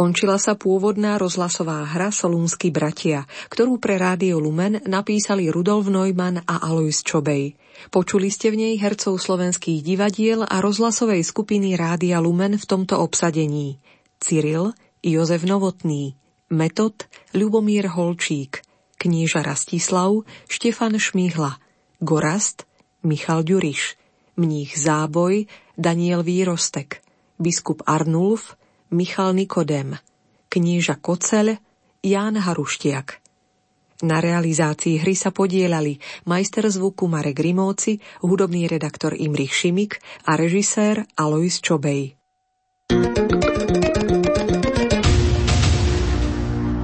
Skončila sa pôvodná rozhlasová hra Solúnsky bratia, ktorú pre Rádio Lumen napísali Rudolf Neumann a Alois Čobej. Počuli ste v nej hercov slovenských divadiel a rozhlasovej skupiny Rádia Lumen v tomto obsadení. Cyril, Jozef Novotný, Metod, Ľubomír Holčík, knieža Rastislav, Štefan Šmihla, Gorast, Michal Ďuriš, mních Záboj, Daniel Výrostek, biskup Arnulf, Michal Nikodem, knieža Koceľ, Ján Haruštiak. Na realizácii hry sa podielali majster zvuku Marek Rimóci, hudobný redaktor Imrich Šimik a režisér Alois Čobej.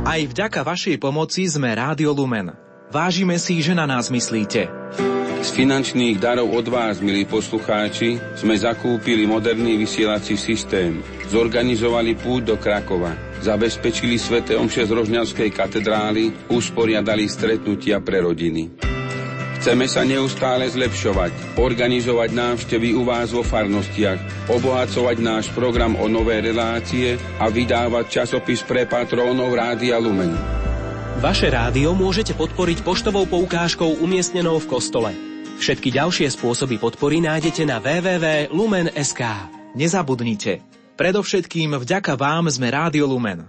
Aj vďaka vašej pomoci sme Rádio Lumen. Vážime si, že na nás myslíte. Z finančných darov od vás, milí poslucháči, sme zakúpili moderný vysielací systém, zorganizovali púť do Krakova, zabezpečili svete omše z Rožňavskej katedrály, usporiadali stretnutia pre rodiny. Chceme sa neustále zlepšovať, organizovať návštevy u vás vo farnostiach, obohacovať náš program o nové relácie a vydávať časopis pre patrónov Rádia Lumen. Vaše rádio môžete podporiť poštovou poukážkou umiestnenou v kostole. Všetky ďalšie spôsoby podpory nájdete na www.lumen.sk. Nezabudnite, predovšetkým vďaka vám sme Rádio Lumen.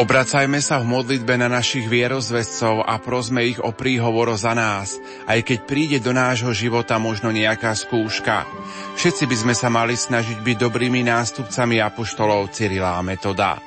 Obracajme sa v modlitbe na našich vierozvescov a prosme ich o príhovor za nás, aj keď príde do nášho života možno nejaká skúška. Všetci by sme sa mali snažiť byť dobrými nástupcami apoštolov Cyrila a Metoda.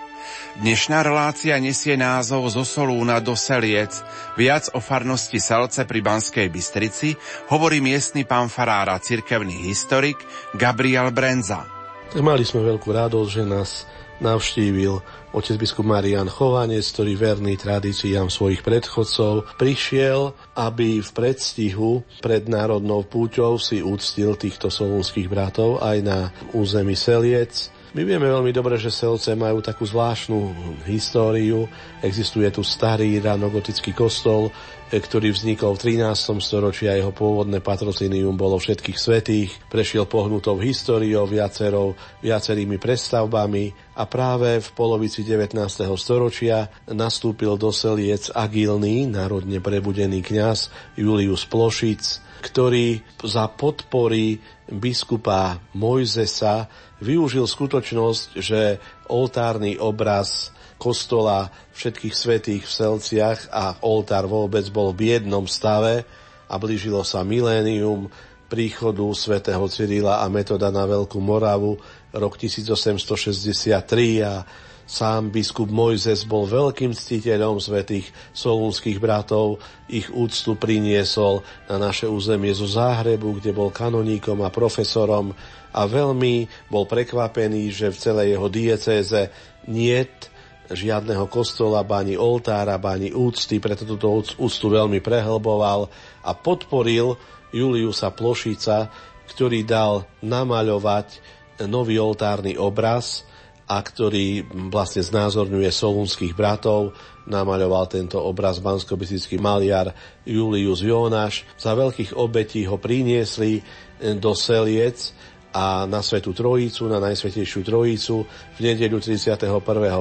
Dnešná relácia nesie názov zo Solúna do Seliec. Viac o farnosti Selce pri Banskej Bystrici hovorí miestny pán farára, cirkevný historik Gabriel Brenza. Mali sme veľkú radosť, že nás navštívil otec biskup Marian Chovanec, ktorý verný tradíciám svojich predchodcov prišiel, aby v predstihu pred národnou púťou si úctil týchto solúnskych bratov aj na území Seliec. My vieme veľmi dobre, že Selce majú takú zvláštnu históriu. Existuje tu starý ranogotický kostol, ktorý vznikol v 13. storočí a jeho pôvodné patrocínium bolo všetkých svetých, prešiel pohnutou históriou viacerou, viacerými prestavbami a práve v polovici 19. storočia nastúpil do Seliec agilný, národne prebudený kňaz Julius Plošic, ktorý za podpory biskupa Mojzesa využil skutočnosť, že oltárny obraz kostola všetkých svetých v Selciach a oltár vôbec bol v jednom stave a blížilo sa milénium príchodu svätého Cyrila a Metoda na Veľkú Moravu rok 1863 a Sám biskup Mojzes bol veľkým ctiteľom svetých solúnskych bratov, ich úctu priniesol na naše územie zo Záhrebu, kde bol kanoníkom a profesorom. A veľmi bol prekvapený, že v celej jeho diecéze niet žiadneho kostola, báni oltára, báni úcty, preto túto úctu veľmi prehlboval a podporil Juliusa Plošica, ktorý dal namaľovať nový oltárny obraz a ktorý vlastne znázorňuje solúnskych bratov. Namaľoval tento obraz bansko maliar Julius Jonáš. Za veľkých obetí ho priniesli do Seliec a na Svetu Trojicu, na Najsvetejšiu Trojicu v nedeľu 31.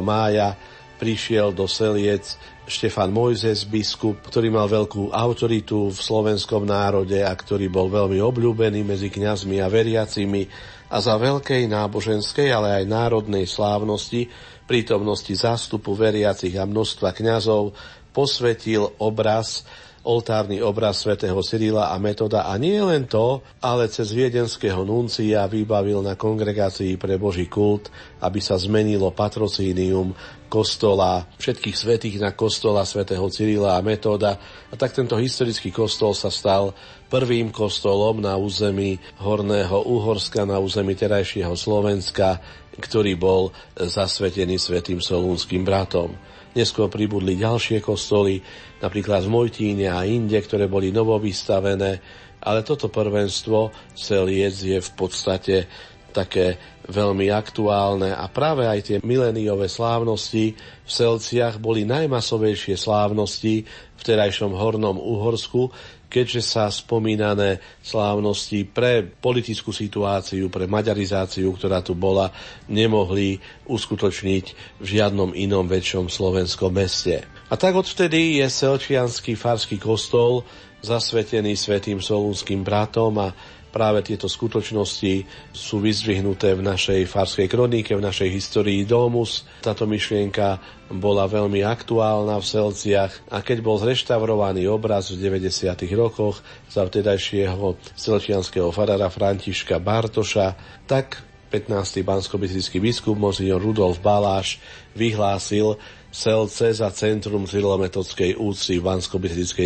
mája prišiel do Seliec Štefan Mojzes, biskup, ktorý mal veľkú autoritu v slovenskom národe a ktorý bol veľmi obľúbený medzi kňazmi a veriacimi a za veľkej náboženskej, ale aj národnej slávnosti, prítomnosti zástupu veriacich a množstva kňazov posvetil obraz oltárny obraz svätého Cyrila a Metoda a nie len to, ale cez viedenského nuncia vybavil na kongregácii pre Boží kult, aby sa zmenilo patrocínium kostola, všetkých svetých na kostola svätého Cyrila a Metoda. A tak tento historický kostol sa stal prvým kostolom na území Horného Uhorska, na území terajšieho Slovenska, ktorý bol zasvetený svetým solúnským bratom. Neskôr pribudli ďalšie kostoly, napríklad v Mojtíne a inde, ktoré boli novovystavené, ale toto prvenstvo celiec je v podstate také veľmi aktuálne a práve aj tie miléniové slávnosti v Selciach boli najmasovejšie slávnosti v terajšom Hornom Uhorsku, keďže sa spomínané slávnosti pre politickú situáciu, pre maďarizáciu, ktorá tu bola, nemohli uskutočniť v žiadnom inom väčšom slovenskom meste. A tak odvtedy je Selčianský farský kostol zasvetený svetým solúnským bratom a Práve tieto skutočnosti sú vyzdvihnuté v našej farskej kronike, v našej histórii Domus. Táto myšlienka bola veľmi aktuálna v Selciach a keď bol zreštaurovaný obraz v 90. rokoch za vtedajšieho selčianského farára Františka Bartoša, tak 15. bansko biskup Monsignor Rudolf Baláš vyhlásil Selce za centrum cyrilometodskej úcty v bansko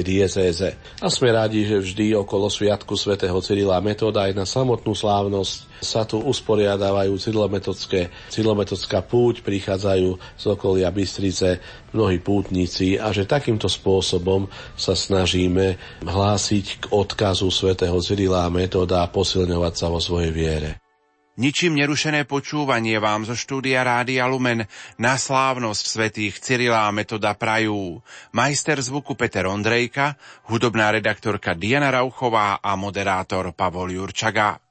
diecéze. A sme rádi, že vždy okolo sviatku svätého Cyrila Metoda aj na samotnú slávnosť sa tu usporiadávajú cyrilometodské, cyrilometodská púť, prichádzajú z okolia Bystrice mnohí pútnici a že takýmto spôsobom sa snažíme hlásiť k odkazu svätého Cyrila Metoda a posilňovať sa vo svojej viere. Ničím nerušené počúvanie vám zo štúdia Rádia Lumen na slávnosť svetých Cyrila Metoda prajú majster zvuku Peter Ondrejka, hudobná redaktorka Diana Rauchová a moderátor Pavol Jurčaga.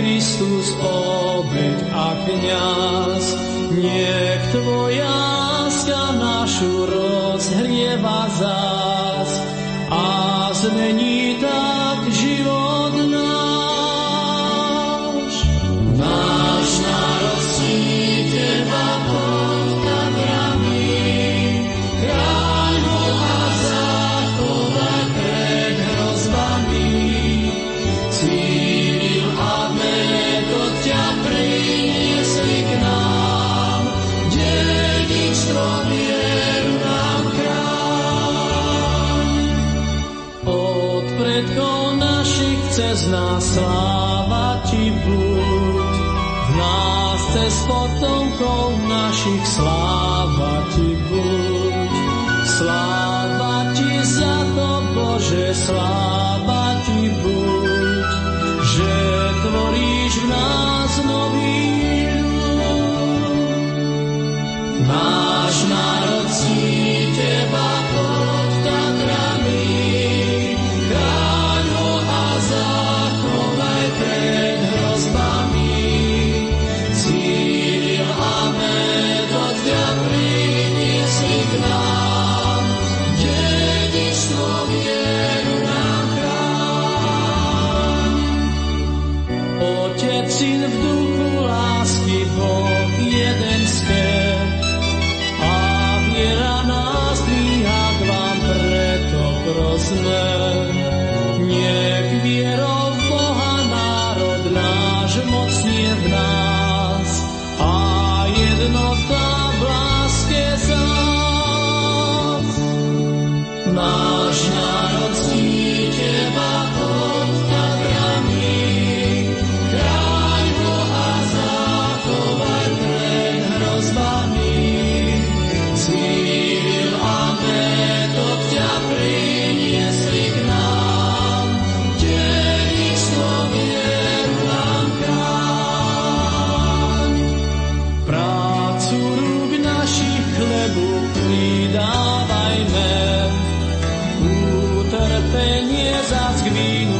Kristus obeď a kniaz. Nech Tvoja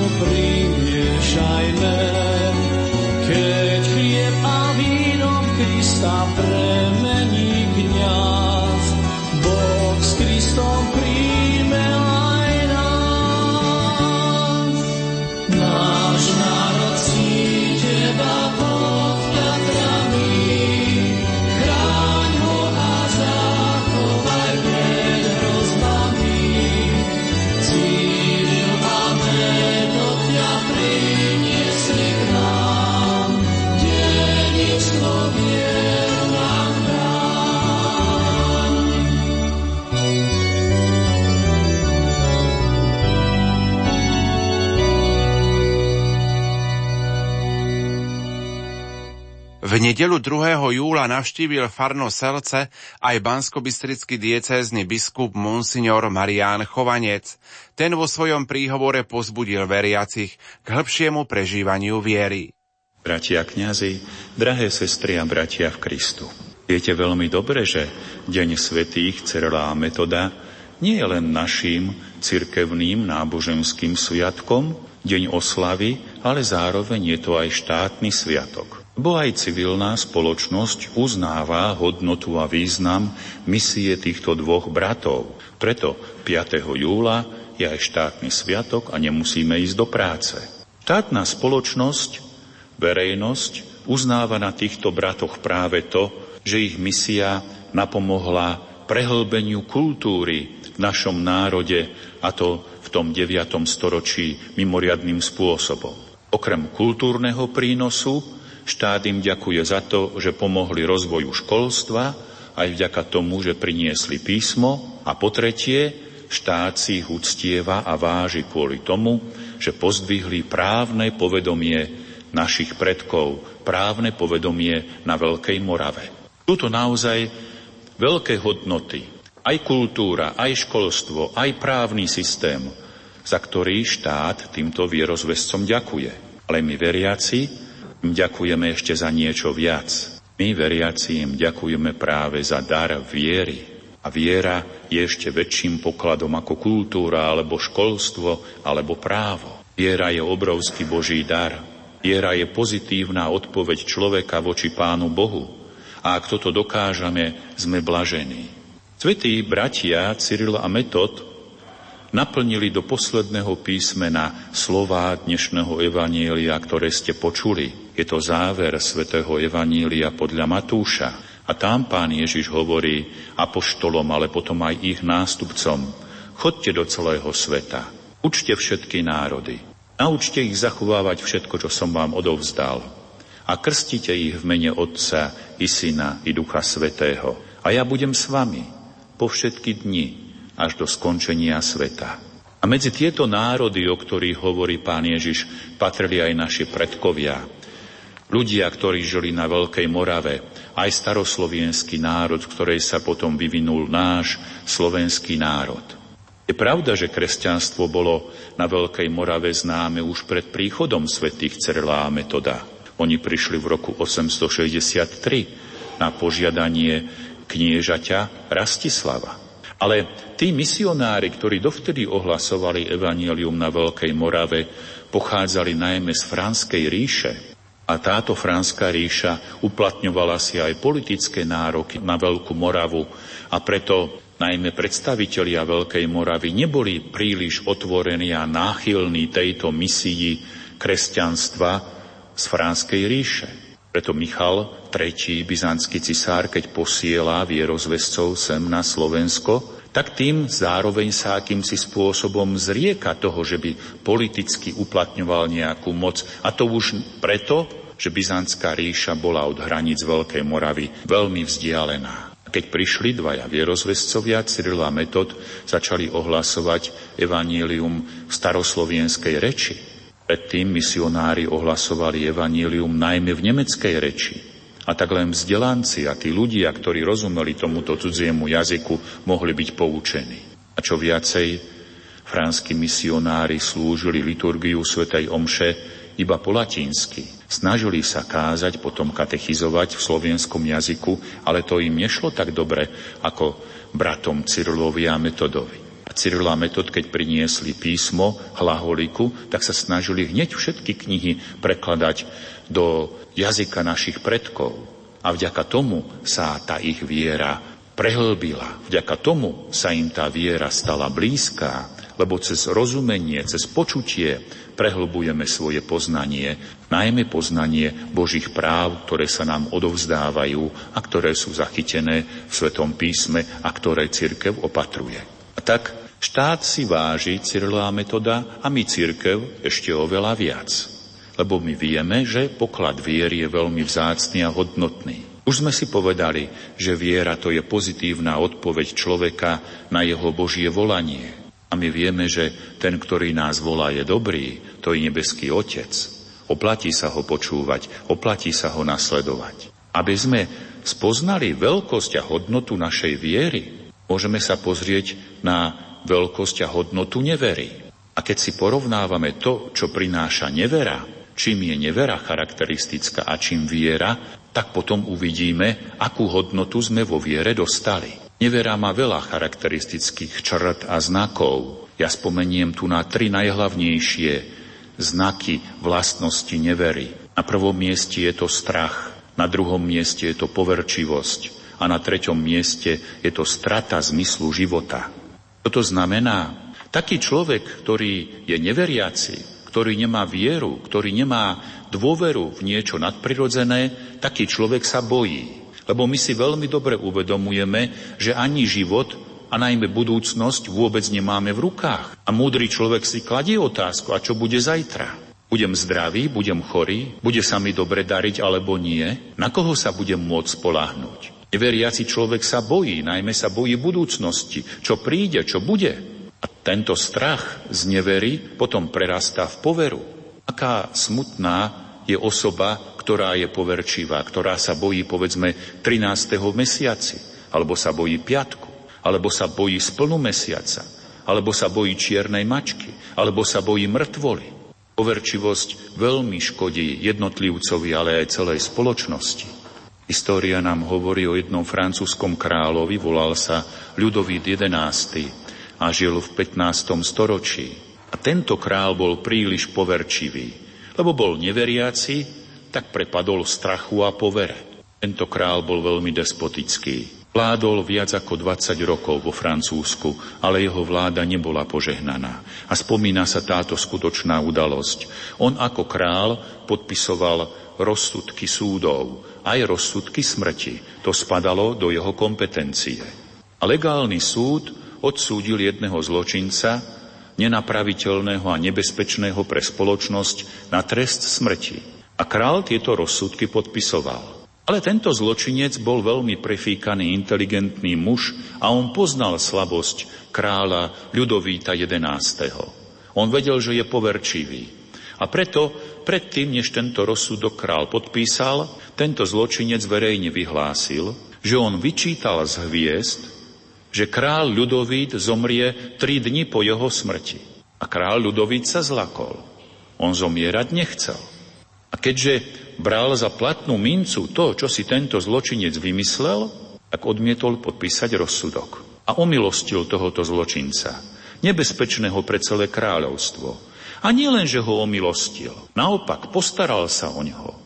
soprir. Nedelu 2. júla navštívil Farno Selce aj banskobystrický diecézny biskup Monsignor Marián Chovanec. Ten vo svojom príhovore pozbudil veriacich k hĺbšiemu prežívaniu viery. Bratia kňazi, drahé sestry a bratia v Kristu. Viete veľmi dobre, že Deň svetých a Metoda nie je len naším cirkevným náboženským sviatkom, deň oslavy, ale zároveň je to aj štátny sviatok bo aj civilná spoločnosť uznáva hodnotu a význam misie týchto dvoch bratov. Preto 5. júla je aj štátny sviatok a nemusíme ísť do práce. Štátna spoločnosť, verejnosť uznáva na týchto bratoch práve to, že ich misia napomohla prehlbeniu kultúry v našom národe a to v tom 9. storočí mimoriadným spôsobom. Okrem kultúrneho prínosu Štát im ďakuje za to, že pomohli rozvoju školstva, aj vďaka tomu, že priniesli písmo. A po tretie, štát si ich uctieva a váži kvôli tomu, že pozdvihli právne povedomie našich predkov, právne povedomie na Veľkej Morave. Sú to naozaj veľké hodnoty, aj kultúra, aj školstvo, aj právny systém, za ktorý štát týmto vierozvescom ďakuje. Ale my veriaci ďakujeme ešte za niečo viac. My, veriaci, im ďakujeme práve za dar viery. A viera je ešte väčším pokladom ako kultúra, alebo školstvo, alebo právo. Viera je obrovský Boží dar. Viera je pozitívna odpoveď človeka voči Pánu Bohu. A ak toto dokážeme, sme blažení. Svetí bratia Cyril a Metod naplnili do posledného písmena slová dnešného evanielia, ktoré ste počuli. Je to záver svätého Evanília podľa Matúša. A tam pán Ježiš hovorí apoštolom, ale potom aj ich nástupcom. Chodte do celého sveta. Učte všetky národy. Naučte ich zachovávať všetko, čo som vám odovzdal. A krstite ich v mene Otca i Syna i Ducha Svetého. A ja budem s vami po všetky dni až do skončenia sveta. A medzi tieto národy, o ktorých hovorí pán Ježiš, patrili aj naši predkovia, Ľudia, ktorí žili na Veľkej Morave, aj staroslovenský národ, ktorej sa potom vyvinul náš slovenský národ. Je pravda, že kresťanstvo bolo na Veľkej Morave známe už pred príchodom svätých Cerlá a Metoda. Oni prišli v roku 863 na požiadanie kniežaťa Rastislava. Ale tí misionári, ktorí dovtedy ohlasovali evanelium na Veľkej Morave, pochádzali najmä z Franskej ríše, a táto Franská ríša uplatňovala si aj politické nároky na Veľkú Moravu a preto najmä predstavitelia Veľkej Moravy neboli príliš otvorení a náchylní tejto misii kresťanstva z Franskej ríše. Preto Michal III. byzantský cisár, keď posiela vierozvescov sem na Slovensko, tak tým zároveň sa akýmsi spôsobom zrieka toho, že by politicky uplatňoval nejakú moc. A to už preto, že Byzantská ríša bola od hraníc Veľkej Moravy veľmi vzdialená. Keď prišli dvaja vierozvescovia, Cyril a Metod, začali ohlasovať evanílium v staroslovenskej reči. Predtým misionári ohlasovali evanílium najmä v nemeckej reči. A tak len vzdelanci a tí ľudia, ktorí rozumeli tomuto cudziemu jazyku, mohli byť poučení. A čo viacej, franskí misionári slúžili liturgiu svätej Omše iba po latinsky. Snažili sa kázať, potom katechizovať v slovenskom jazyku, ale to im nešlo tak dobre ako bratom Cyrilovi a Metodovi. A Cyril a Metod, keď priniesli písmo, hlaholiku, tak sa snažili hneď všetky knihy prekladať do jazyka našich predkov. A vďaka tomu sa tá ich viera prehlbila. Vďaka tomu sa im tá viera stala blízká, lebo cez rozumenie, cez počutie prehlbujeme svoje poznanie, najmä poznanie Božích práv, ktoré sa nám odovzdávajú a ktoré sú zachytené v Svetom písme a ktoré církev opatruje. A tak štát si váži Cyrilá metoda a my církev ešte oveľa viac. Lebo my vieme, že poklad viery je veľmi vzácný a hodnotný. Už sme si povedali, že viera to je pozitívna odpoveď človeka na jeho Božie volanie. A my vieme, že ten, ktorý nás volá, je dobrý, to je nebeský Otec. Oplatí sa ho počúvať, oplatí sa ho nasledovať. Aby sme spoznali veľkosť a hodnotu našej viery, môžeme sa pozrieť na veľkosť a hodnotu nevery. A keď si porovnávame to, čo prináša nevera, čím je nevera charakteristická a čím viera, tak potom uvidíme, akú hodnotu sme vo viere dostali. Nevera má veľa charakteristických črt a znakov. Ja spomeniem tu na tri najhlavnejšie znaky vlastnosti nevery. Na prvom mieste je to strach, na druhom mieste je to poverčivosť a na treťom mieste je to strata zmyslu života. Čo to znamená? Taký človek, ktorý je neveriaci, ktorý nemá vieru, ktorý nemá dôveru v niečo nadprirodzené, taký človek sa bojí. Lebo my si veľmi dobre uvedomujeme, že ani život a najmä budúcnosť vôbec nemáme v rukách. A múdry človek si kladie otázku, a čo bude zajtra? Budem zdravý, budem chorý, bude sa mi dobre dariť alebo nie? Na koho sa budem môcť spolahnúť? Neveriaci človek sa bojí, najmä sa bojí budúcnosti, čo príde, čo bude. A tento strach z nevery potom prerastá v poveru. Aká smutná je osoba, ktorá je poverčivá, ktorá sa bojí, povedzme, 13. mesiaci, alebo sa bojí piatku, alebo sa bojí splnu mesiaca, alebo sa bojí čiernej mačky, alebo sa bojí mŕtvoly. Poverčivosť veľmi škodí jednotlivcovi, ale aj celej spoločnosti. História nám hovorí o jednom francúzskom kráľovi, volal sa Ľudovít XI a žil v 15. storočí. A tento král bol príliš poverčivý, lebo bol neveriaci, tak prepadol strachu a povere. Tento král bol veľmi despotický. Vládol viac ako 20 rokov vo Francúzsku, ale jeho vláda nebola požehnaná. A spomína sa táto skutočná udalosť. On ako král podpisoval rozsudky súdov, aj rozsudky smrti. To spadalo do jeho kompetencie. A legálny súd odsúdil jedného zločinca, nenapraviteľného a nebezpečného pre spoločnosť, na trest smrti. A král tieto rozsudky podpisoval. Ale tento zločinec bol veľmi prefíkaný, inteligentný muž a on poznal slabosť kráľa Ľudovíta XI. On vedel, že je poverčivý. A preto, predtým, než tento rozsudok král podpísal, tento zločinec verejne vyhlásil, že on vyčítal z hviezd, že král Ľudovít zomrie tri dni po jeho smrti. A král Ľudovít sa zlakol. On zomierať nechcel. A keďže bral za platnú mincu to, čo si tento zločinec vymyslel, tak odmietol podpísať rozsudok. A omilostil tohoto zločinca, nebezpečného pre celé kráľovstvo. A nie len, že ho omilostil, naopak postaral sa o neho.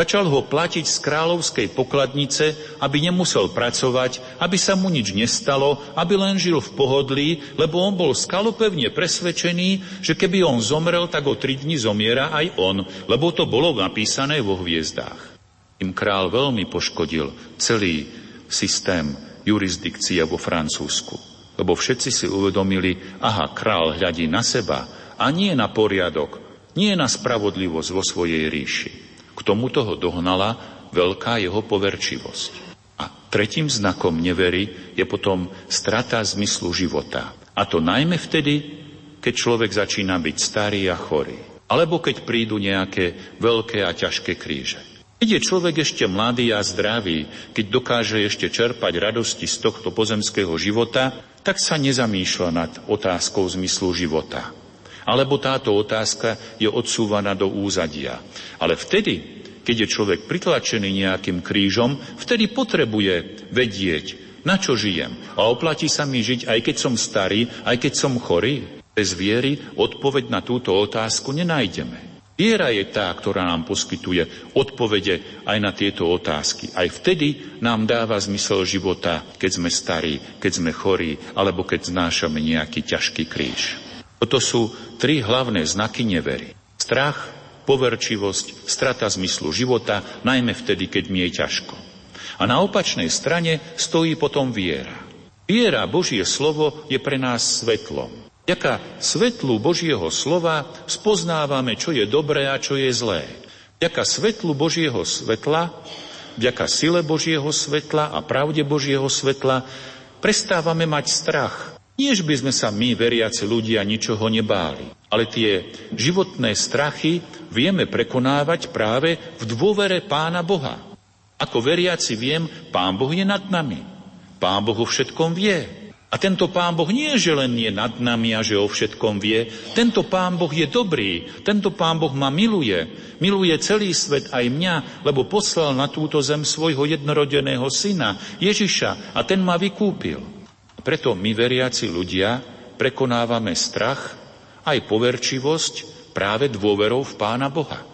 Začal ho platiť z kráľovskej pokladnice, aby nemusel pracovať, aby sa mu nič nestalo, aby len žil v pohodlí, lebo on bol skalopevne presvedčený, že keby on zomrel, tak o tri dni zomiera aj on, lebo to bolo napísané vo hviezdách. Im král veľmi poškodil celý systém jurisdikcie vo Francúzsku. Lebo všetci si uvedomili, aha, král hľadí na seba, a nie na poriadok, nie na spravodlivosť vo svojej ríši. K tomu toho dohnala veľká jeho poverčivosť. A tretím znakom nevery je potom strata zmyslu života. A to najmä vtedy, keď človek začína byť starý a chorý. Alebo keď prídu nejaké veľké a ťažké kríže. Keď je človek ešte mladý a zdravý, keď dokáže ešte čerpať radosti z tohto pozemského života, tak sa nezamýšľa nad otázkou zmyslu života. Alebo táto otázka je odsúvaná do úzadia. Ale vtedy, keď je človek pritlačený nejakým krížom, vtedy potrebuje vedieť, na čo žijem. A oplatí sa mi žiť, aj keď som starý, aj keď som chorý. Bez viery odpoveď na túto otázku nenájdeme. Viera je tá, ktorá nám poskytuje odpovede aj na tieto otázky. Aj vtedy nám dáva zmysel života, keď sme starí, keď sme chorí, alebo keď znášame nejaký ťažký kríž. Toto sú tri hlavné znaky nevery. Strach, poverčivosť, strata zmyslu života, najmä vtedy, keď mi je ťažko. A na opačnej strane stojí potom viera. Viera, Božie slovo, je pre nás svetlom. Vďaka svetlu Božieho slova spoznávame, čo je dobré a čo je zlé. Vďaka svetlu Božieho svetla, vďaka sile Božieho svetla a pravde Božieho svetla prestávame mať strach nie, že by sme sa my, veriaci ľudia, ničoho nebáli, ale tie životné strachy vieme prekonávať práve v dôvere Pána Boha. Ako veriaci viem, Pán Boh je nad nami. Pán Boh o všetkom vie. A tento pán Boh nie, že len je nad nami a že o všetkom vie. Tento pán Boh je dobrý. Tento pán Boh ma miluje. Miluje celý svet aj mňa, lebo poslal na túto zem svojho jednorodeného syna, Ježiša, a ten ma vykúpil. Preto my, veriaci ľudia, prekonávame strach, aj poverčivosť práve dôverou v Pána Boha.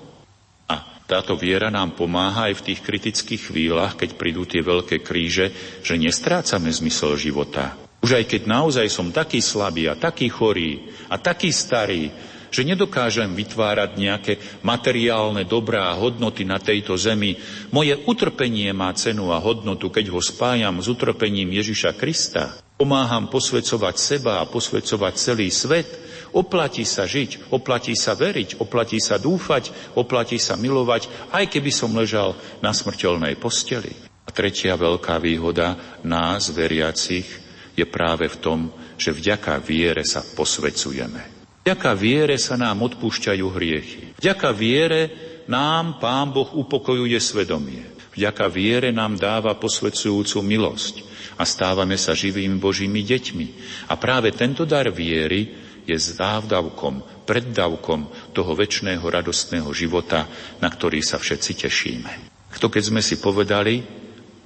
A táto viera nám pomáha aj v tých kritických chvíľach, keď prídu tie veľké kríže, že nestrácame zmysel života, už aj keď naozaj som taký slabý a taký chorý a taký starý, že nedokážem vytvárať nejaké materiálne dobrá hodnoty na tejto zemi. Moje utrpenie má cenu a hodnotu, keď ho spájam s utrpením Ježiša Krista. Pomáham posvedcovať seba a posvedcovať celý svet. Oplatí sa žiť, oplatí sa veriť, oplatí sa dúfať, oplatí sa milovať, aj keby som ležal na smrteľnej posteli. A tretia veľká výhoda nás, veriacich, je práve v tom, že vďaka viere sa posvecujeme. Vďaka viere sa nám odpúšťajú hriechy. Vďaka viere nám Pán Boh upokojuje svedomie. Vďaka viere nám dáva posvedzujúcu milosť a stávame sa živými Božími deťmi. A práve tento dar viery je závdavkom, preddavkom toho väčšného radostného života, na ktorý sa všetci tešíme. To keď sme si povedali,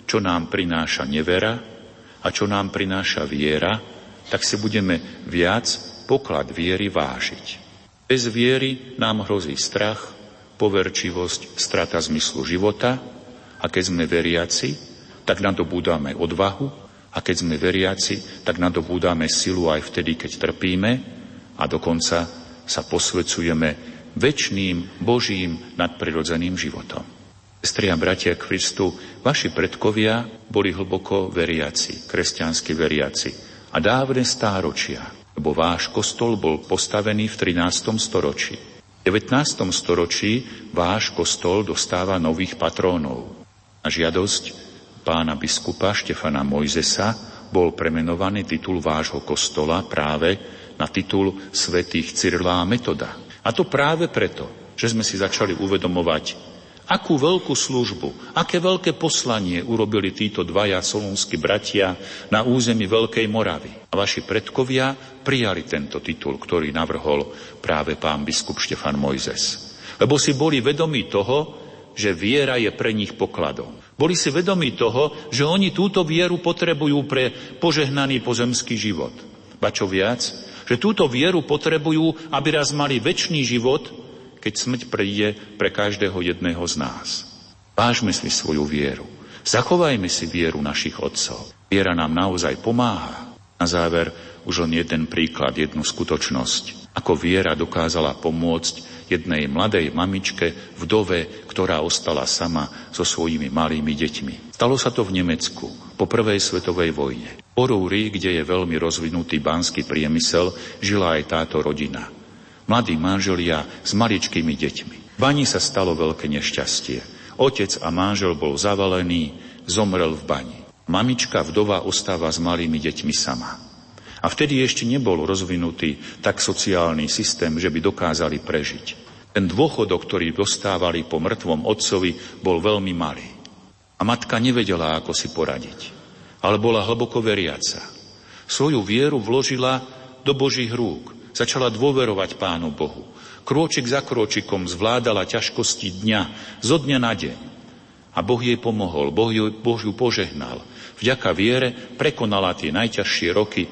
čo nám prináša nevera, a čo nám prináša viera, tak si budeme viac poklad viery vážiť. Bez viery nám hrozí strach, poverčivosť, strata zmyslu života a keď sme veriaci, tak nadobúdame odvahu a keď sme veriaci, tak nadobúdame silu aj vtedy, keď trpíme a dokonca sa posvecujeme väčšným Božím nadprirodzeným životom. Sestri a bratia Kristu, vaši predkovia boli hlboko veriaci, kresťanskí veriaci a dávne stáročia, lebo váš kostol bol postavený v 13. storočí. V 19. storočí váš kostol dostáva nových patrónov. Na žiadosť pána biskupa Štefana Mojzesa bol premenovaný titul vášho kostola práve na titul svätých Cyrlá Metoda. A to práve preto, že sme si začali uvedomovať Akú veľkú službu, aké veľké poslanie urobili títo dvaja solúnsky bratia na území Veľkej Moravy. A vaši predkovia prijali tento titul, ktorý navrhol práve pán biskup Štefan Mojzes. Lebo si boli vedomí toho, že viera je pre nich pokladom. Boli si vedomí toho, že oni túto vieru potrebujú pre požehnaný pozemský život. Ba čo viac, že túto vieru potrebujú, aby raz mali väčší život, keď smrť príde pre každého jedného z nás. Vážme si svoju vieru. Zachovajme si vieru našich otcov. Viera nám naozaj pomáha. Na záver už len jeden príklad, jednu skutočnosť. Ako viera dokázala pomôcť jednej mladej mamičke, vdove, ktorá ostala sama so svojimi malými deťmi. Stalo sa to v Nemecku po prvej svetovej vojne. Po Rúri, kde je veľmi rozvinutý banský priemysel, žila aj táto rodina mladí manželia s maličkými deťmi. V bani sa stalo veľké nešťastie. Otec a manžel bol zavalený, zomrel v bani. Mamička vdova ostáva s malými deťmi sama. A vtedy ešte nebol rozvinutý tak sociálny systém, že by dokázali prežiť. Ten dôchodok, ktorý dostávali po mŕtvom otcovi, bol veľmi malý. A matka nevedela, ako si poradiť. Ale bola hlboko veriaca. Svoju vieru vložila do Božích rúk. Začala dôverovať Pánu Bohu. Krôčik za krôčikom zvládala ťažkosti dňa, zo dňa na deň. A Boh jej pomohol, Boh ju, boh ju požehnal. Vďaka viere prekonala tie najťažšie roky,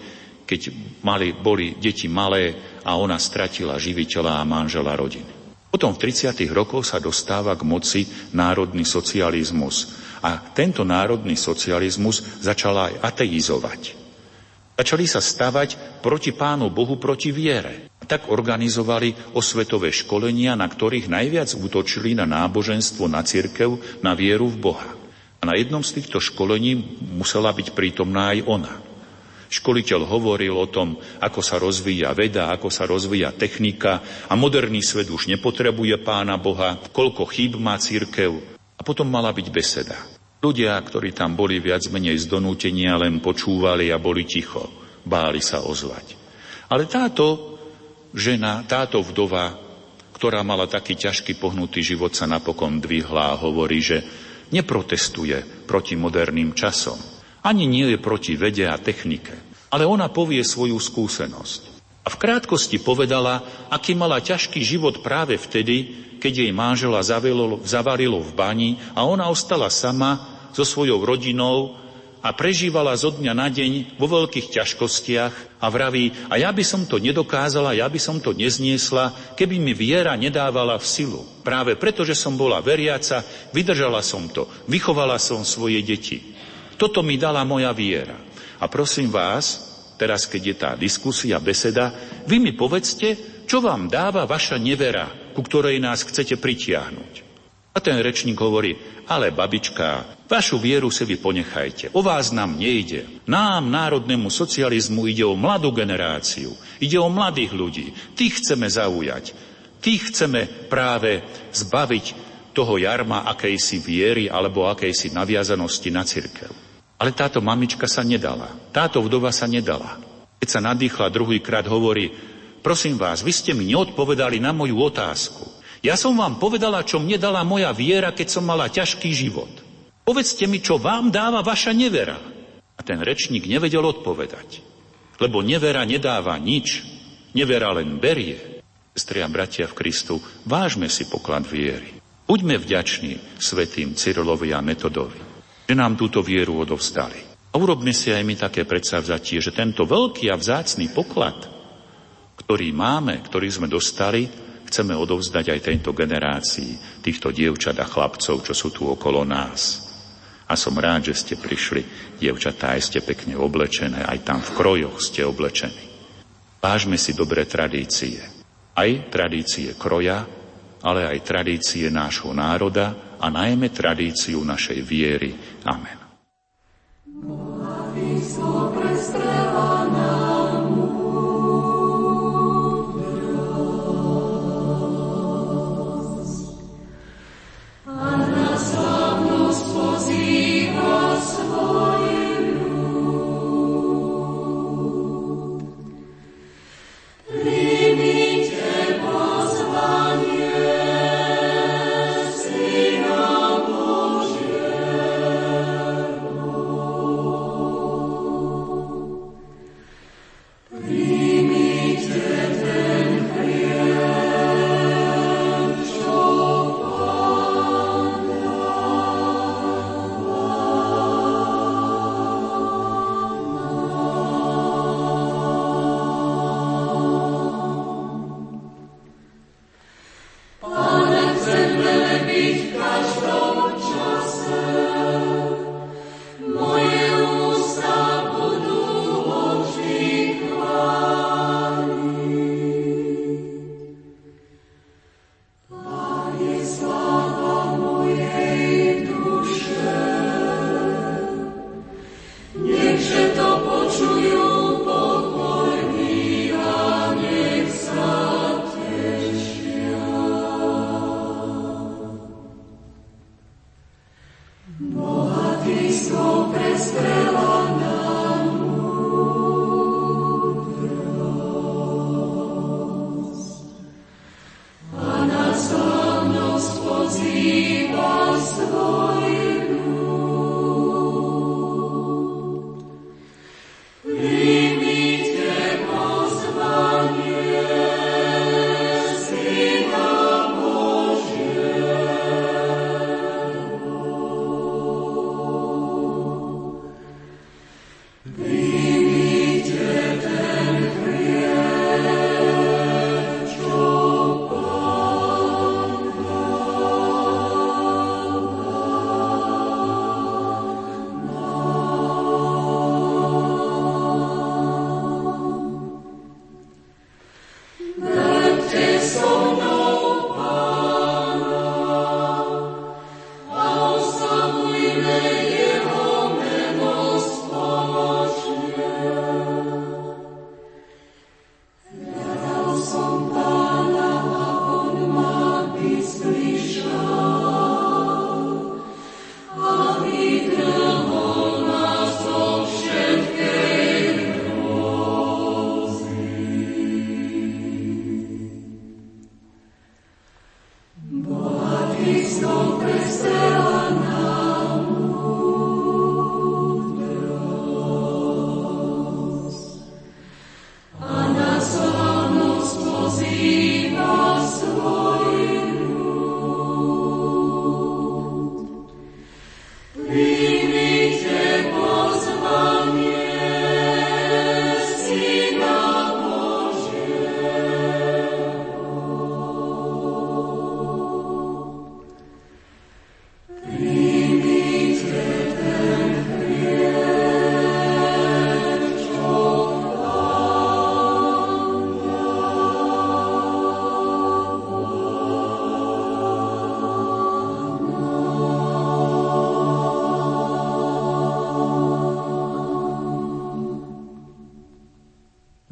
keď mali, boli deti malé a ona stratila živiteľa a manžela rodiny. Potom v 30. rokoch sa dostáva k moci národný socializmus. A tento národný socializmus začala aj ateizovať. Začali sa stavať proti Pánu Bohu, proti viere. Tak organizovali osvetové školenia, na ktorých najviac útočili na náboženstvo, na cirkev, na vieru v Boha. A na jednom z týchto školení musela byť prítomná aj ona. Školiteľ hovoril o tom, ako sa rozvíja veda, ako sa rozvíja technika a moderný svet už nepotrebuje pána Boha, koľko chýb má církev. A potom mala byť beseda. Ľudia, ktorí tam boli viac menej z donútenia, len počúvali a boli ticho. Báli sa ozvať. Ale táto žena, táto vdova, ktorá mala taký ťažký pohnutý život, sa napokon dvihla a hovorí, že neprotestuje proti moderným časom. Ani nie je proti vede a technike. Ale ona povie svoju skúsenosť. A v krátkosti povedala, aký mala ťažký život práve vtedy, keď jej manžela zavarilo v bani a ona ostala sama so svojou rodinou a prežívala zo dňa na deň vo veľkých ťažkostiach a vraví, a ja by som to nedokázala, ja by som to nezniesla, keby mi viera nedávala v silu. Práve preto, že som bola veriaca, vydržala som to, vychovala som svoje deti. Toto mi dala moja viera. A prosím vás, teraz keď je tá diskusia, beseda, vy mi povedzte, čo vám dáva vaša nevera, ku ktorej nás chcete pritiahnuť. A ten rečník hovorí, ale babička, vašu vieru si vy ponechajte. O vás nám nejde. Nám, národnému socializmu, ide o mladú generáciu. Ide o mladých ľudí. Tých chceme zaujať. Tých chceme práve zbaviť toho jarma akejsi viery alebo akejsi naviazanosti na cirkev. Ale táto mamička sa nedala. Táto vdova sa nedala. Keď sa nadýchla druhýkrát, hovorí, prosím vás, vy ste mi neodpovedali na moju otázku. Ja som vám povedala, čo mne dala moja viera, keď som mala ťažký život. Povedzte mi, čo vám dáva vaša nevera. A ten rečník nevedel odpovedať. Lebo nevera nedáva nič. Nevera len berie. Sestri a bratia v Kristu, vážme si poklad viery. Buďme vďační svetým Cyrilovi a Metodovi, že nám túto vieru odovzdali. A urobme si aj my také predsavzatie, že tento veľký a vzácný poklad, ktorý máme, ktorý sme dostali, chceme odovzdať aj tejto generácii týchto dievčat a chlapcov, čo sú tu okolo nás. A som rád, že ste prišli, dievčatá, aj ste pekne oblečené, aj tam v krojoch ste oblečení. Vážme si dobré tradície. Aj tradície kroja, ale aj tradície nášho národa a najmä tradíciu našej viery. Amen. Boha,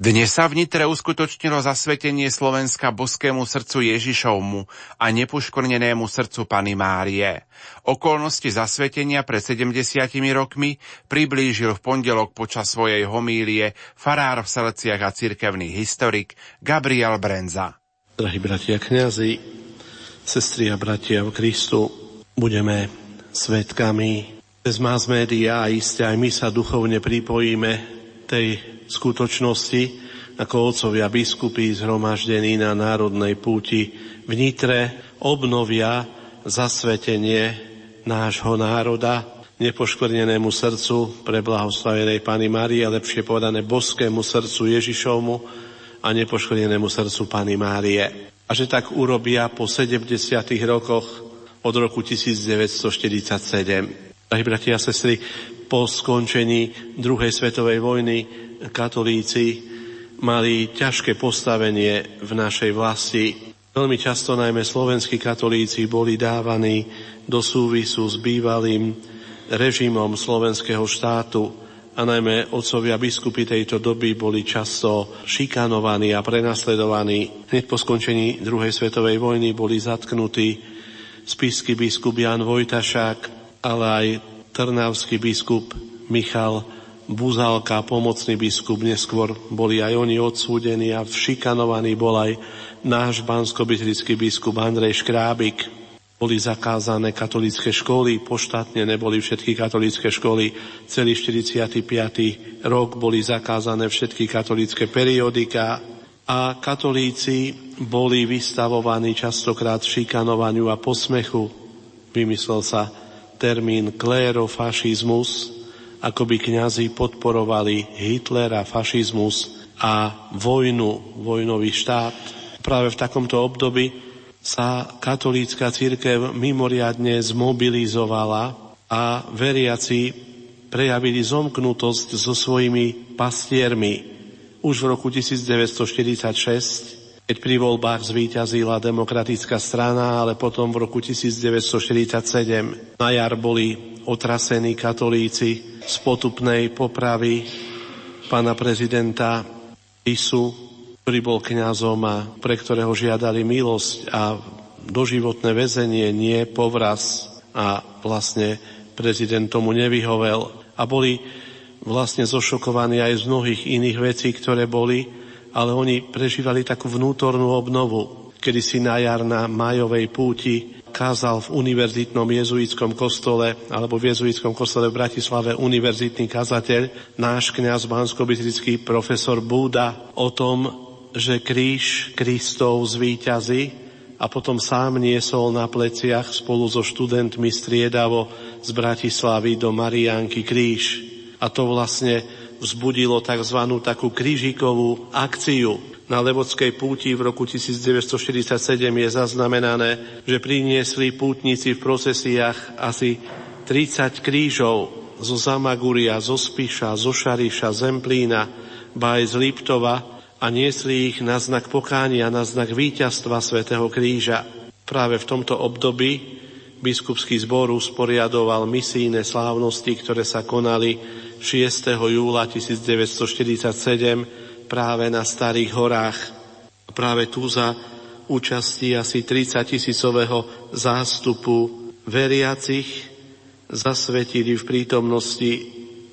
Dnes sa v Nitre uskutočnilo zasvetenie Slovenska boskému srdcu Ježišovmu a nepoškornenému srdcu Pany Márie. Okolnosti zasvetenia pred 70 rokmi priblížil v pondelok počas svojej homílie farár v Seleciach a cirkevný historik Gabriel Brenza. Drahí bratia kňazi, sestri a bratia v Kristu, budeme svetkami cez mass media a iste aj my sa duchovne pripojíme tej skutočnosti, ako otcovia biskupy zhromaždení na národnej púti v Nitre obnovia zasvetenie nášho národa nepoškvrnenému srdcu pre blahoslavenej Pany Márie, lepšie povedané boskému srdcu Ježišovmu a nepoškvrnenému srdcu Pany Márie. A že tak urobia po 70 rokoch od roku 1947. Drahí bratia a sestry, po skončení druhej svetovej vojny katolíci mali ťažké postavenie v našej vlasti. Veľmi často najmä slovenskí katolíci boli dávaní do súvisu s bývalým režimom slovenského štátu a najmä otcovia biskupy tejto doby boli často šikanovaní a prenasledovaní. Hneď po skončení druhej svetovej vojny boli zatknutí spisky biskup Jan Vojtašák, ale aj trnavský biskup Michal Buzalka, pomocný biskup, neskôr boli aj oni odsúdení a všikanovaný bol aj náš bansko biskup Andrej Škrábik. Boli zakázané katolické školy, poštátne neboli všetky katolické školy. Celý 45. rok boli zakázané všetky katolické periodika a katolíci boli vystavovaní častokrát šikanovaniu a posmechu. Vymyslel sa termín klérofašizmus, ako by kňazi podporovali Hitlera, fašizmus a vojnu, vojnový štát. Práve v takomto období sa katolícka církev mimoriadne zmobilizovala a veriaci prejavili zomknutosť so svojimi pastiermi. Už v roku 1946, keď pri voľbách zvíťazila demokratická strana, ale potom v roku 1947 na jar boli otrasení katolíci z potupnej popravy pána prezidenta Isu, ktorý bol kňazom a pre ktorého žiadali milosť a doživotné väzenie, nie povraz. A vlastne prezident tomu nevyhovel. A boli vlastne zošokovaní aj z mnohých iných vecí, ktoré boli, ale oni prežívali takú vnútornú obnovu, kedy si na jar na majovej púti kázal v univerzitnom jezuitskom kostole alebo v jezuitskom kostole v Bratislave univerzitný kazateľ, náš kňaz bansko profesor Búda o tom, že kríž Kristov zvíťazí a potom sám niesol na pleciach spolu so študentmi striedavo z Bratislavy do Mariánky kríž. A to vlastne vzbudilo tzv. takú krížikovú akciu na Levodskej púti v roku 1947 je zaznamenané, že priniesli pútnici v procesiách asi 30 krížov zo Zamaguria, zo Spiša, zo Šariša, Zemplína, ba aj z Liptova a niesli ich na znak pokánia, na znak víťazstva svätého Kríža. Práve v tomto období biskupský zbor usporiadoval misijné slávnosti, ktoré sa konali 6. júla 1947 práve na Starých horách. Práve tu za účasti asi 30 tisícového zástupu veriacich zasvetili v prítomnosti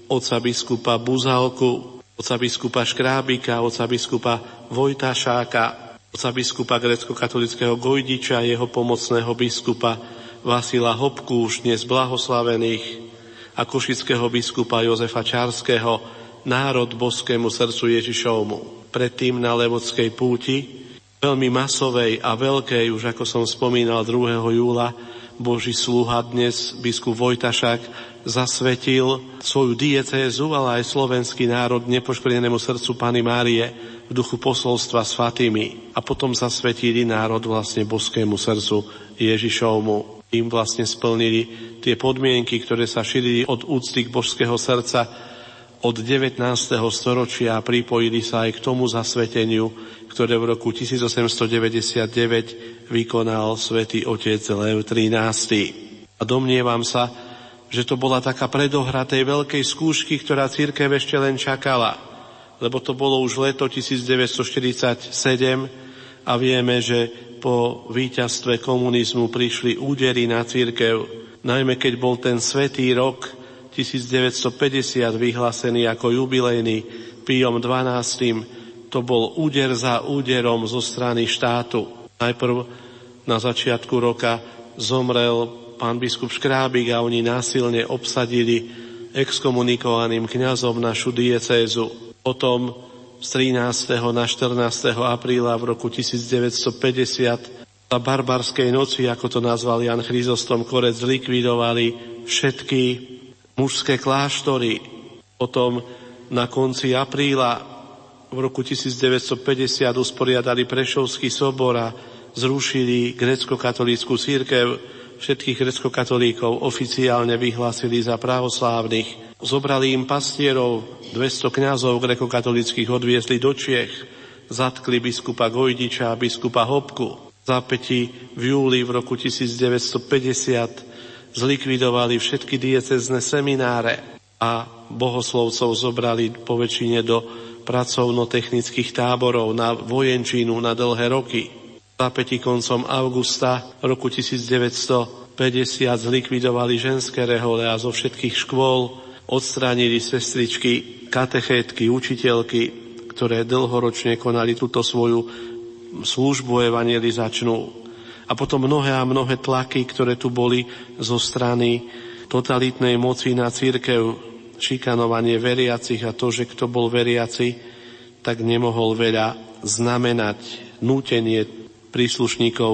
oca biskupa Buzalku, oca biskupa Škrábika, oca biskupa Vojtašáka, oca biskupa grecko-katolického Gojdiča, jeho pomocného biskupa Vasila Hopku, už dnes blahoslavených, a košického biskupa Jozefa Čarského, národ boskému srdcu Ježišovmu. Predtým na Levodskej púti, veľmi masovej a veľkej, už ako som spomínal 2. júla, Boží sluha dnes, biskup Vojtašák, zasvetil svoju diecézu, ale aj slovenský národ nepoškodenému srdcu Pany Márie v duchu posolstva s Fatými. A potom zasvetili národ vlastne boskému srdcu Ježišovmu. Im vlastne splnili tie podmienky, ktoré sa šírili od úcty k božského srdca od 19. storočia pripojili sa aj k tomu zasveteniu, ktoré v roku 1899 vykonal svätý otec Lev XIII. A domnievam sa, že to bola taká predohra tej veľkej skúšky, ktorá církev ešte len čakala. lebo to bolo už leto 1947 a vieme, že po víťazstve komunizmu prišli údery na církev, najmä keď bol ten svetý rok 1950 vyhlásený ako jubilejný Pijom 12. To bol úder za úderom zo strany štátu. Najprv na začiatku roka zomrel pán biskup Škrábik a oni násilne obsadili exkomunikovaným kňazom našu diecézu. Potom z 13. na 14. apríla v roku 1950 za barbarskej noci, ako to nazval Jan Chryzostom Korec, zlikvidovali všetky mužské kláštory. Potom na konci apríla v roku 1950 usporiadali Prešovský sobor a zrušili grecko-katolícku církev. Všetkých grecko-katolíkov oficiálne vyhlásili za pravoslávnych. Zobrali im pastierov, 200 kňazov grekokatolických odviezli do Čiech, zatkli biskupa Gojdiča a biskupa Hopku. Zápäti v júli v roku 1950 zlikvidovali všetky diecezne semináre a bohoslovcov zobrali po väčšine do pracovno-technických táborov na vojenčínu na dlhé roky. Koncom augusta roku 1950 zlikvidovali ženské rehole a zo všetkých škôl odstránili sestričky, katechétky, učiteľky, ktoré dlhoročne konali túto svoju službu evangelizačnú. A potom mnohé a mnohé tlaky, ktoré tu boli zo strany totalitnej moci na církev, šikanovanie veriacich a to, že kto bol veriaci, tak nemohol veľa znamenať nútenie príslušníkov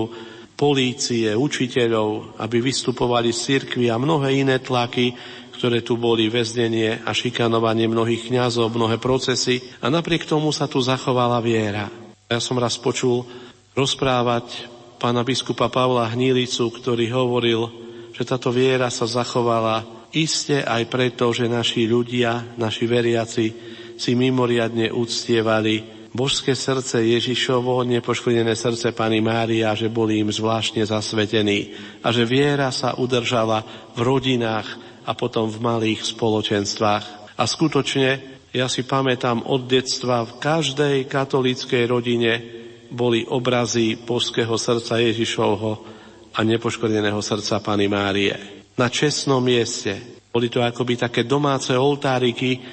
polície, učiteľov, aby vystupovali z cirkvi a mnohé iné tlaky, ktoré tu boli väznenie a šikanovanie mnohých kňazov, mnohé procesy a napriek tomu sa tu zachovala viera. Ja som raz počul rozprávať pána biskupa Pavla Hnílicu, ktorý hovoril, že táto viera sa zachovala Isté aj preto, že naši ľudia, naši veriaci si mimoriadne uctievali božské srdce Ježišovo, nepoškodené srdce Pani Mária, že boli im zvláštne zasvetení a že viera sa udržala v rodinách a potom v malých spoločenstvách. A skutočne, ja si pamätám od detstva, v každej katolíckej rodine boli obrazy božského srdca Ježišovho a nepoškodeného srdca Pani Márie na čestnom mieste. Boli to akoby také domáce oltáriky,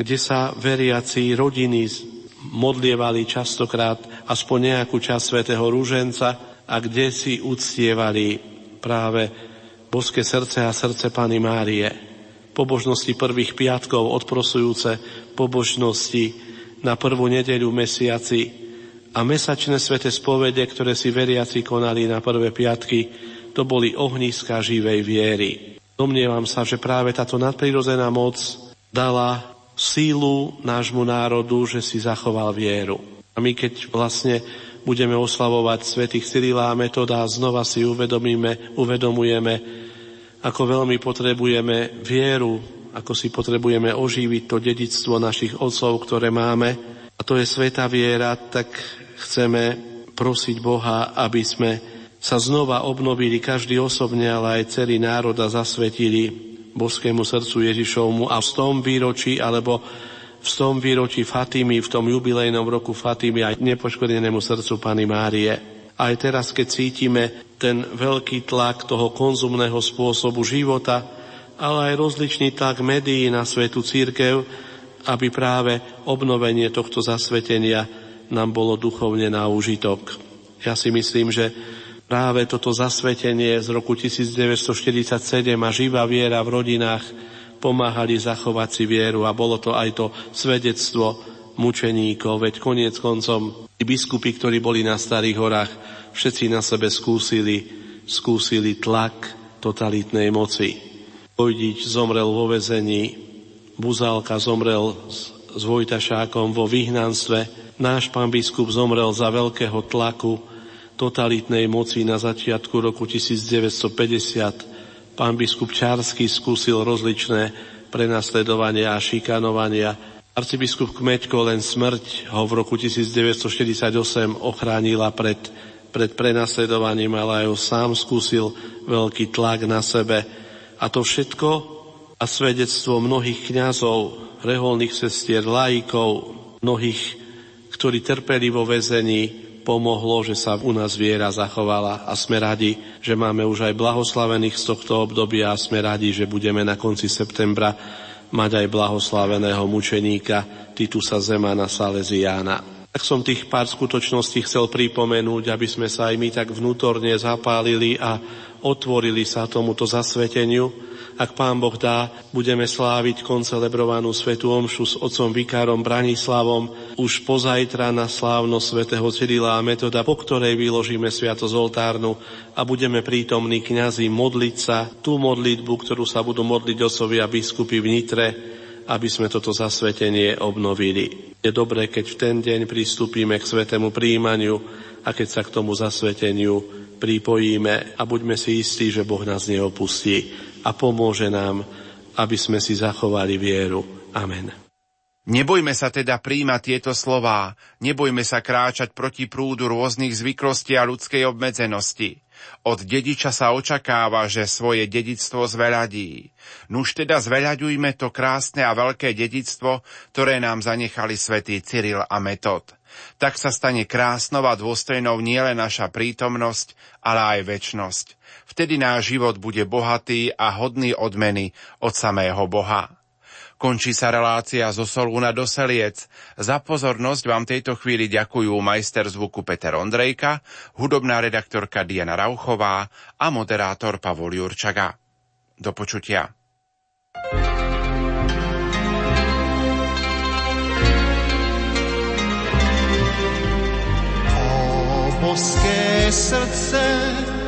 kde sa veriaci rodiny modlievali častokrát aspoň nejakú časť svätého Rúženca a kde si uctievali práve boské srdce a srdce Pany Márie. Pobožnosti prvých piatkov odprosujúce pobožnosti na prvú nedeľu mesiaci a mesačné svete spovede, ktoré si veriaci konali na prvé piatky, to boli ohniska živej viery. Domnievam sa, že práve táto nadprirodzená moc dala sílu nášmu národu, že si zachoval vieru. A my keď vlastne budeme oslavovať svätých Cyrila a Metoda, znova si uvedomíme, uvedomujeme, ako veľmi potrebujeme vieru, ako si potrebujeme oživiť to dedictvo našich otcov, ktoré máme. A to je sveta viera, tak chceme prosiť Boha, aby sme sa znova obnovili každý osobne, ale aj celý národ a zasvetili božskému srdcu Ježišovmu a v tom výročí, alebo v tom výročí Fatimy, v tom jubilejnom roku Fatimy aj nepoškodenému srdcu Pany Márie. Aj teraz, keď cítime ten veľký tlak toho konzumného spôsobu života, ale aj rozličný tlak médií na svetu církev, aby práve obnovenie tohto zasvetenia nám bolo duchovne na úžitok. Ja si myslím, že práve toto zasvetenie z roku 1947 a živá viera v rodinách pomáhali zachovať si vieru a bolo to aj to svedectvo mučeníkov, veď koniec koncom tí biskupy, ktorí boli na Starých horách, všetci na sebe skúsili, skúsili tlak totalitnej moci. Vojdič zomrel vo vezení, Buzálka zomrel s, s Vojtašákom vo vyhnanstve, náš pán biskup zomrel za veľkého tlaku, totalitnej moci na začiatku roku 1950 pán biskup Čársky skúsil rozličné prenasledovania a šikanovania. Arcibiskup Kmeďko len smrť ho v roku 1948 ochránila pred, pred prenasledovaním, ale aj ho sám skúsil veľký tlak na sebe. A to všetko a svedectvo mnohých kňazov, reholných sestier, laikov, mnohých, ktorí trpeli vo väzení, pomohlo, že sa u nás viera zachovala a sme radi, že máme už aj blahoslavených z tohto obdobia a sme radi, že budeme na konci septembra mať aj blahoslaveného mučeníka Titusa Zemana Salesiána. Tak som tých pár skutočností chcel pripomenúť, aby sme sa aj my tak vnútorne zapálili a otvorili sa tomuto zasveteniu. Ak Pán Boh dá, budeme sláviť koncelebrovanú svetú omšu s otcom vikárom Branislavom už pozajtra na slávno svätého Cyrila a Metoda, po ktorej vyložíme sviatosť oltárnu a budeme prítomní kňazi modliť sa tú modlitbu, ktorú sa budú modliť osovia biskupy v Nitre, aby sme toto zasvetenie obnovili. Je dobré, keď v ten deň pristúpime k svetému príjmaniu a keď sa k tomu zasveteniu pripojíme a buďme si istí, že Boh nás neopustí a pomôže nám, aby sme si zachovali vieru. Amen. Nebojme sa teda príjmať tieto slová, nebojme sa kráčať proti prúdu rôznych zvyklostí a ľudskej obmedzenosti. Od dediča sa očakáva, že svoje dedictvo zveľadí. Nuž teda zveľaďujme to krásne a veľké dedictvo, ktoré nám zanechali svätý Cyril a Metod. Tak sa stane krásnou a dôstojnou nielen naša prítomnosť, ale aj väčnosť. Vtedy náš život bude bohatý a hodný odmeny od samého Boha. Končí sa relácia zo Solúna do Seliec. Za pozornosť vám tejto chvíli ďakujú majster zvuku Peter Ondrejka, hudobná redaktorka Diana Rauchová a moderátor Pavol Jurčaga. Do počutia. O boské srdce,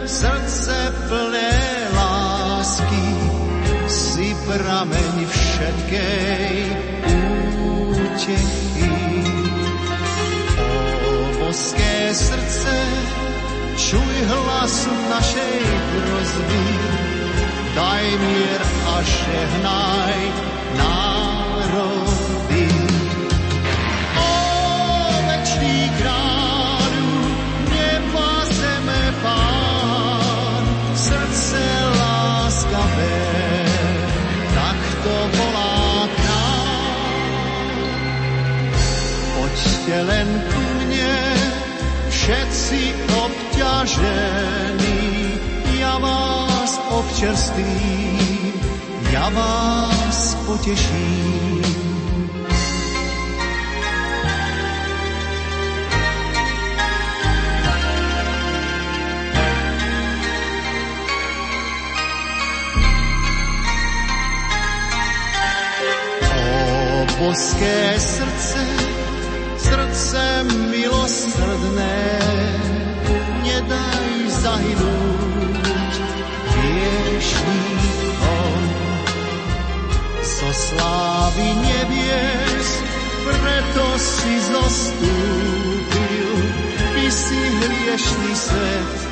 srdce plné lásky, si prameň všetkej útechy. O boské srdce, čuj hlas našej prozby, daj mier a žehnaj obťažení, ja vás občerstvím, ja vás poteším. boské srdce, srdce milosrdné, nedaj zahynúť hriešníkom. Zo slávy nebies, preto si zostúpil, by si hriešný svet